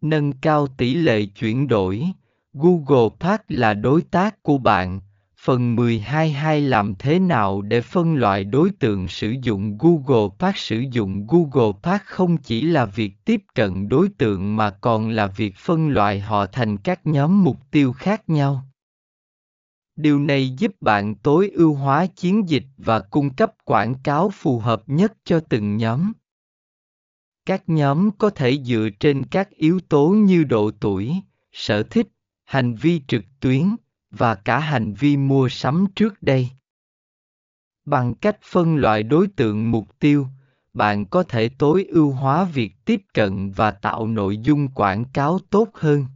Nâng cao tỷ lệ chuyển đổi. Google Path là đối tác của bạn. Phần 12 làm thế nào để phân loại đối tượng sử dụng Google Path Sử dụng Google Path không chỉ là việc tiếp cận đối tượng mà còn là việc phân loại họ thành các nhóm mục tiêu khác nhau. Điều này giúp bạn tối ưu hóa chiến dịch và cung cấp quảng cáo phù hợp nhất cho từng nhóm. Các nhóm có thể dựa trên các yếu tố như độ tuổi, sở thích, hành vi trực tuyến và cả hành vi mua sắm trước đây. Bằng cách phân loại đối tượng mục tiêu, bạn có thể tối ưu hóa việc tiếp cận và tạo nội dung quảng cáo tốt hơn.